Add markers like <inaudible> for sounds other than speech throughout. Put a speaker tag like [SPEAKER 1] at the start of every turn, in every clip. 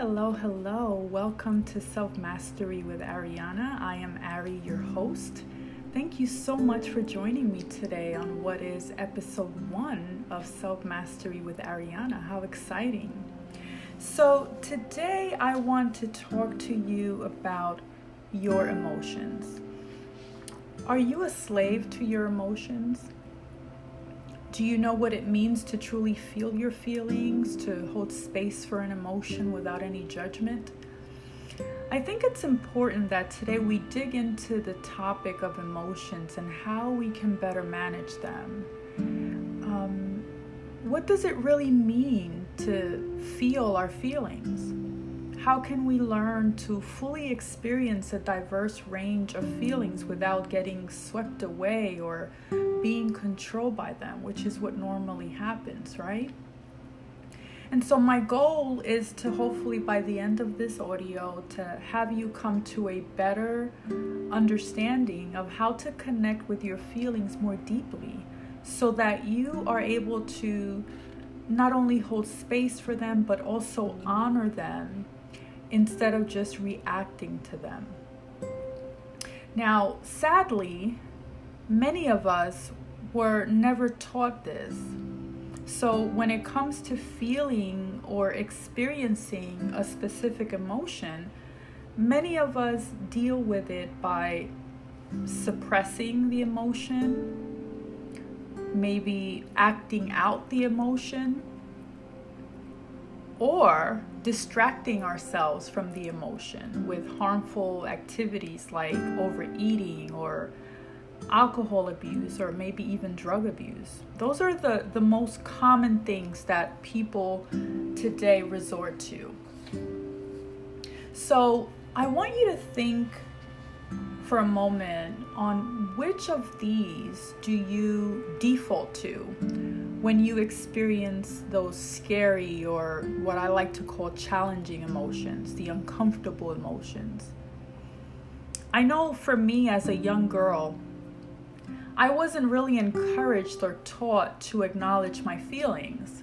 [SPEAKER 1] hello, hello. Welcome to Self Mastery with Ariana. I am Ari, your host. Thank you so much for joining me today on what is episode one of Self Mastery with Ariana. How exciting! So, today I want to talk to you about your emotions. Are you a slave to your emotions? Do you know what it means to truly feel your feelings, to hold space for an emotion without any judgment? I think it's important that today we dig into the topic of emotions and how we can better manage them. Um, what does it really mean to feel our feelings? How can we learn to fully experience a diverse range of feelings without getting swept away or being controlled by them, which is what normally happens, right? And so, my goal is to hopefully by the end of this audio to have you come to a better understanding of how to connect with your feelings more deeply so that you are able to not only hold space for them but also honor them instead of just reacting to them. Now, sadly, many of us were never taught this. So, when it comes to feeling or experiencing a specific emotion, many of us deal with it by suppressing the emotion, maybe acting out the emotion, or distracting ourselves from the emotion with harmful activities like overeating or alcohol abuse or maybe even drug abuse. Those are the, the most common things that people today resort to. So I want you to think for a moment on which of these do you default to when you experience those scary or what I like to call challenging emotions, the uncomfortable emotions. I know for me as a young girl, I wasn't really encouraged or taught to acknowledge my feelings.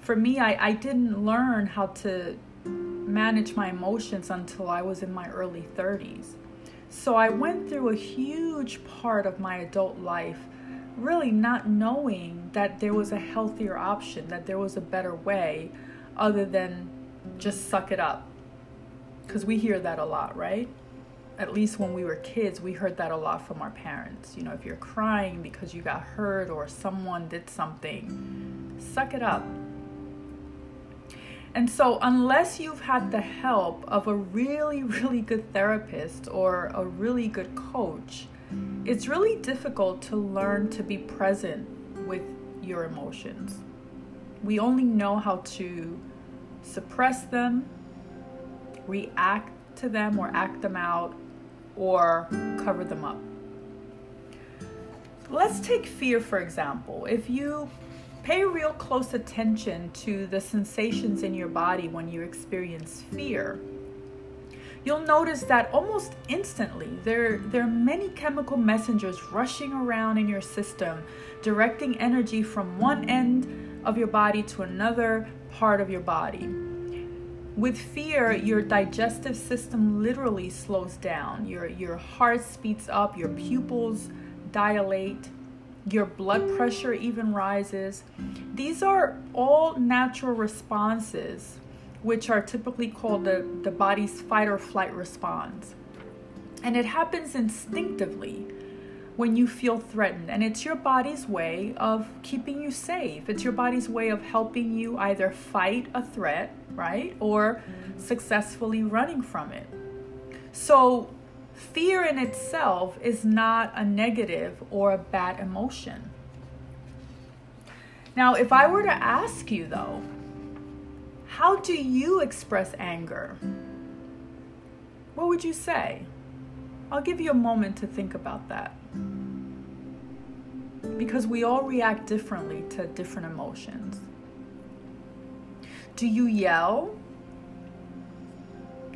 [SPEAKER 1] For me, I, I didn't learn how to manage my emotions until I was in my early 30s. So I went through a huge part of my adult life really not knowing that there was a healthier option, that there was a better way other than just suck it up. Because we hear that a lot, right? At least when we were kids, we heard that a lot from our parents. You know, if you're crying because you got hurt or someone did something, suck it up. And so, unless you've had the help of a really, <laughs> really good therapist or a really good coach, it's really difficult to learn to be present with your emotions. We only know how to suppress them, react to them, or act them out or cover them up. Let's take fear, for example. If you pay real close attention to the sensations in your body when you experience fear, you'll notice that almost instantly there, there are many chemical messengers rushing around in your system, directing energy from one end of your body to another part of your body. With fear, your digestive system literally slows down. Your, your heart speeds up, your pupils dilate, your blood pressure even rises. These are all natural responses, which are typically called the, the body's fight or flight response. And it happens instinctively when you feel threatened. And it's your body's way of keeping you safe. It's your body's way of helping you either fight a threat, right? Or successfully running from it. So, fear in itself is not a negative or a bad emotion. Now, if I were to ask you though, how do you express anger? What would you say? I'll give you a moment to think about that because we all react differently to different emotions. Do you yell?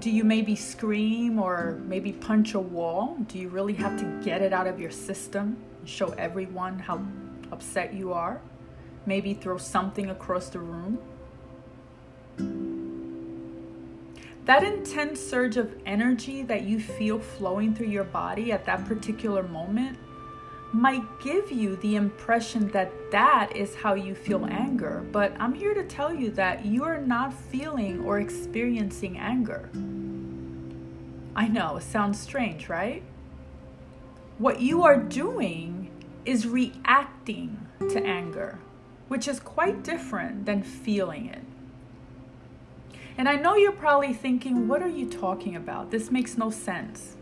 [SPEAKER 1] Do you maybe scream or maybe punch a wall? Do you really have to get it out of your system and show everyone how upset you are? Maybe throw something across the room? that intense surge of energy that you feel flowing through your body at that particular moment might give you the impression that that is how you feel mm. anger. But I'm here to tell you that you are not feeling or experiencing anger. I know, it sounds strange, right? What you are doing is reacting to anger, which is quite different than feeling it. And I know you're probably thinking, what are you talking about? This makes no sense.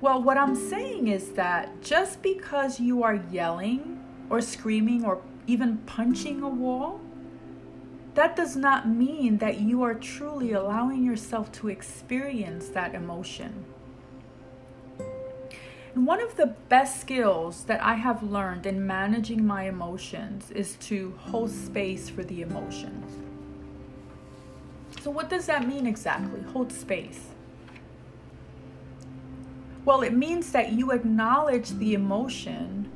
[SPEAKER 1] Well, what I'm saying is that just because you are yelling or screaming or even punching a wall, that does not mean that you are truly allowing yourself to experience that emotion. And one of the best skills that I have learned in managing my emotions is to hold space for the emotion. So, what does that mean exactly? Hold space. Well, it means that you acknowledge the emotion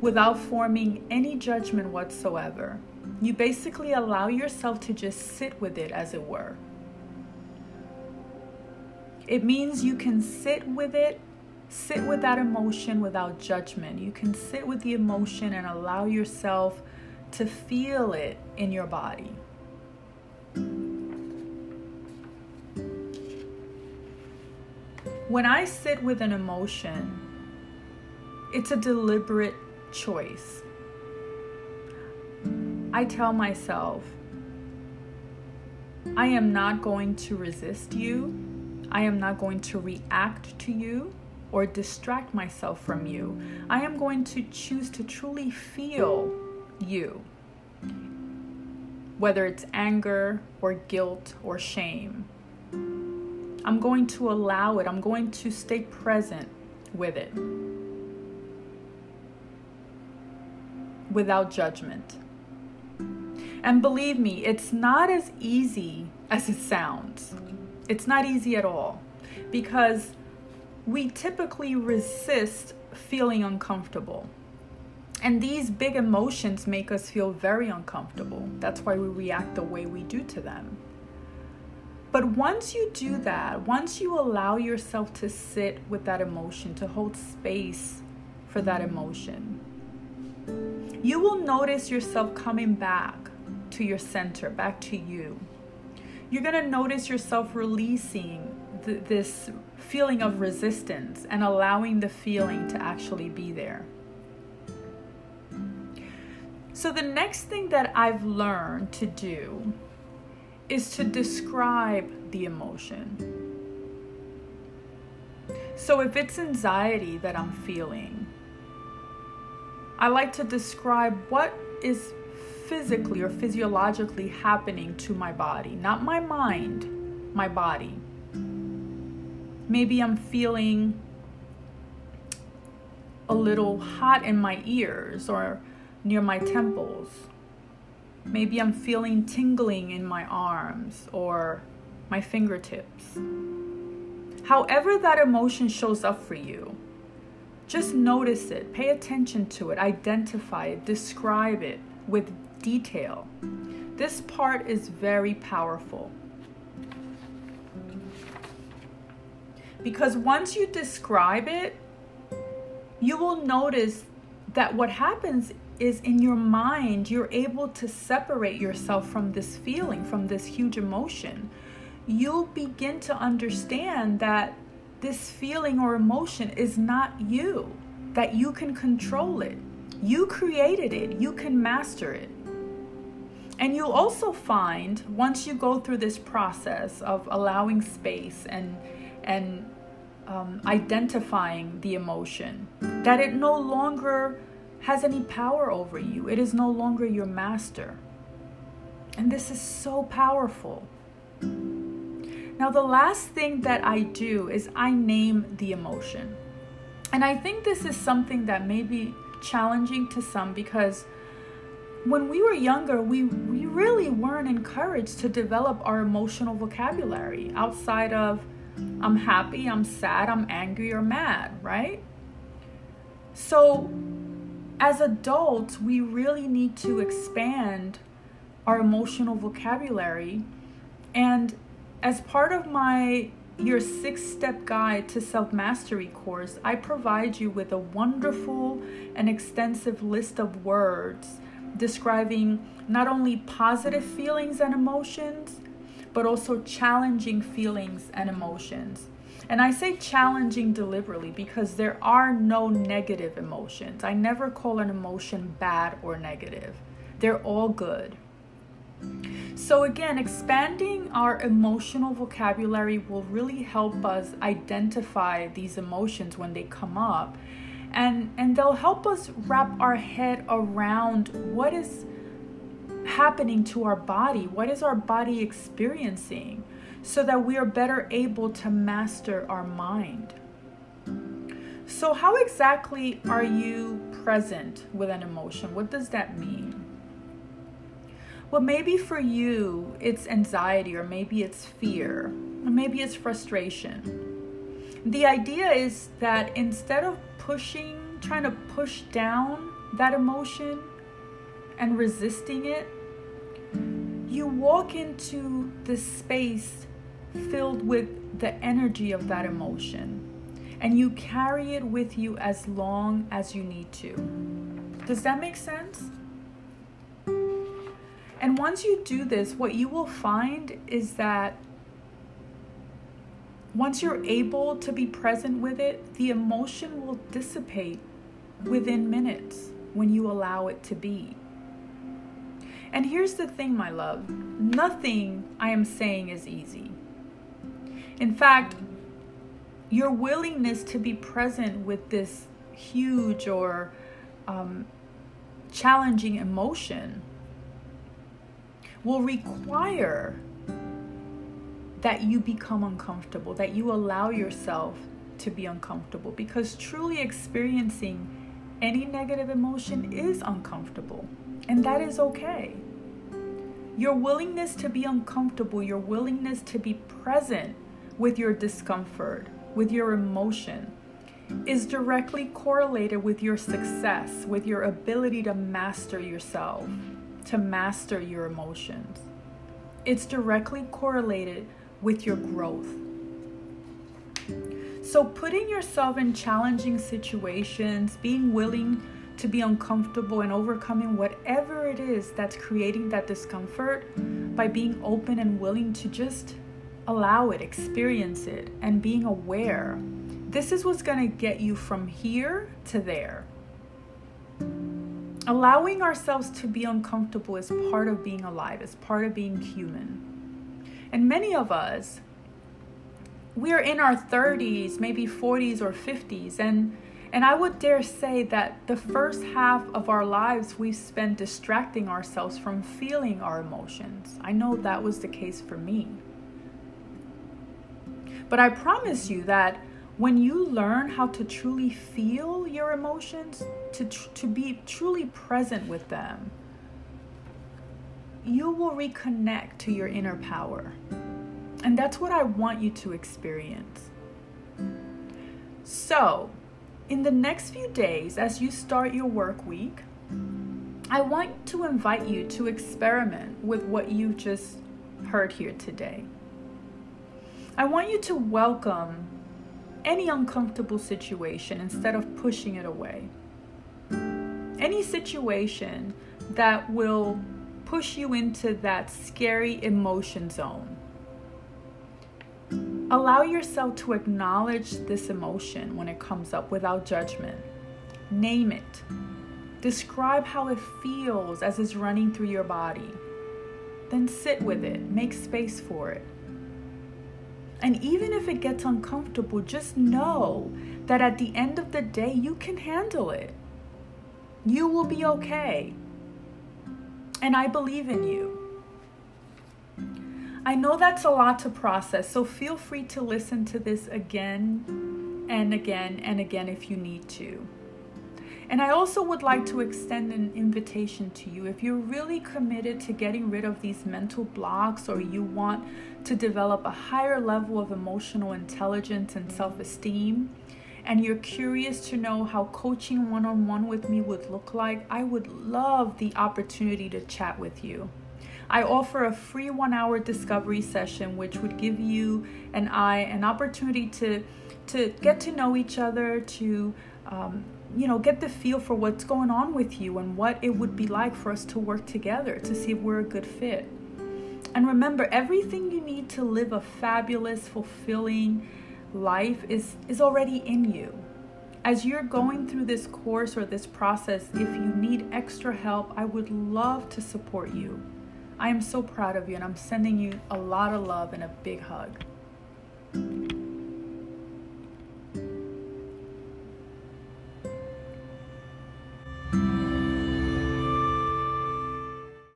[SPEAKER 1] without forming any judgment whatsoever. You basically allow yourself to just sit with it, as it were. It means you can sit with it, sit with that emotion without judgment. You can sit with the emotion and allow yourself to feel it in your body. When I sit with an emotion, it's a deliberate choice. I tell myself, I am not going to resist you. I am not going to react to you or distract myself from you. I am going to choose to truly feel you, whether it's anger or guilt or shame. I'm going to allow it. I'm going to stay present with it without judgment. And believe me, it's not as easy as it sounds. It's not easy at all because we typically resist feeling uncomfortable. And these big emotions make us feel very uncomfortable. That's why we react the way we do to them. But once you do that, once you allow yourself to sit with that emotion, to hold space for that mm-hmm. emotion, you will notice yourself coming back to your center, back to you. You're going to notice yourself releasing th- this feeling of resistance and allowing the feeling to actually be there. So, the next thing that I've learned to do is to describe the emotion. So if it's anxiety that I'm feeling, I like to describe what is physically or physiologically happening to my body, not my mind, my body. Maybe I'm feeling a little hot in my ears or near my temples Maybe I'm feeling tingling in my arms or my fingertips. However, that emotion shows up for you, just notice it, pay attention to it, identify it, describe it with detail. This part is very powerful. Because once you describe it, you will notice that what happens is in your mind, you're able to separate yourself from this feeling, from this huge emotion. You'll begin to understand that this feeling or emotion is not you, that you can control it. You created it, you can master it. And you'll also find once you go through this process of allowing space and and um, identifying the emotion, that it no longer has any power over you. It is no longer your master. And this is so powerful. Now, the last thing that I do is I name the emotion. And I think this is something that may be challenging to some because when we were younger, we, we really weren't encouraged to develop our emotional vocabulary outside of I'm happy, I'm sad, I'm angry, or mad, right? So as adults, we really need to expand our emotional vocabulary. And as part of my your six step guide to self mastery course, I provide you with a wonderful and extensive list of words describing not only positive feelings and emotions, but also challenging feelings and emotions. And I say challenging deliberately because there are no negative emotions. I never call an emotion bad or negative, they're all good. So, again, expanding our emotional vocabulary will really help us identify these emotions when they come up. And, and they'll help us wrap our head around what is happening to our body, what is our body experiencing, so that we are better able to master our mind. So, how exactly are you present with an emotion? What does that mean? Well, maybe for you it's anxiety, or maybe it's fear, or maybe it's frustration. The idea is that instead of pushing, trying to push down that emotion and resisting it, you walk into this space filled with the energy of that emotion and you carry it with you as long as you need to. Does that make sense? And once you do this, what you will find is that once you're able to be present with it, the emotion will dissipate within minutes when you allow it to be. And here's the thing, my love nothing I am saying is easy. In fact, your willingness to be present with this huge or um, challenging emotion will require that you become uncomfortable, that you allow yourself to be uncomfortable because truly experiencing any negative emotion is uncomfortable, and that is okay. Your willingness to be uncomfortable, your willingness to be present with your discomfort, with your emotion, is directly correlated with your success, with your ability to master yourself to master your emotions. It's directly correlated with your growth. So, putting yourself in challenging situations, being willing to be uncomfortable, and overcoming whatever it is that's creating that discomfort by being open and willing to just allow it, experience it, and being aware. This is what's going to get you from here to there. Allowing ourselves to be uncomfortable is part of being alive, is part of being human. And many of us, we are in our 30s, maybe 40s or 50s, and and I would dare say that the first half of our lives we spent distracting ourselves from feeling our emotions. I know that was the case for me. But I promise you that when you learn how to truly feel your emotions, to, tr- to be truly present with them, you will reconnect to your inner power. And that's what I want you to experience. So, in the next few days, as you start your work week, I want to invite you to experiment with what you just heard here today. I want you to welcome any uncomfortable situation instead of pushing it away. Any situation that will push you into that scary emotion zone. Allow yourself to acknowledge this emotion when it comes up without judgment. Name it. Describe how it feels as it's running through your body. Then sit with it, make space for it. And even if it gets uncomfortable, just know that at the end of the day, you can handle it. You will be okay. And I believe in you. I know that's a lot to process, so feel free to listen to this again and again and again if you need to. And I also would like to extend an invitation to you. If you're really committed to getting rid of these mental blocks or you want to develop a higher level of emotional intelligence and self esteem, and you're curious to know how coaching one on one with me would look like, I would love the opportunity to chat with you. I offer a free one hour discovery session, which would give you and I an opportunity to, to get to know each other, to um, you know, get the feel for what's going on with you and what it would be like for us to work together to see if we're a good fit. And remember, everything you need to live a fabulous, fulfilling life is, is already in you. As you're going through this course or this process, if you need extra help, I would love to support you. I am so proud of you and I'm sending you a lot of love and a big hug.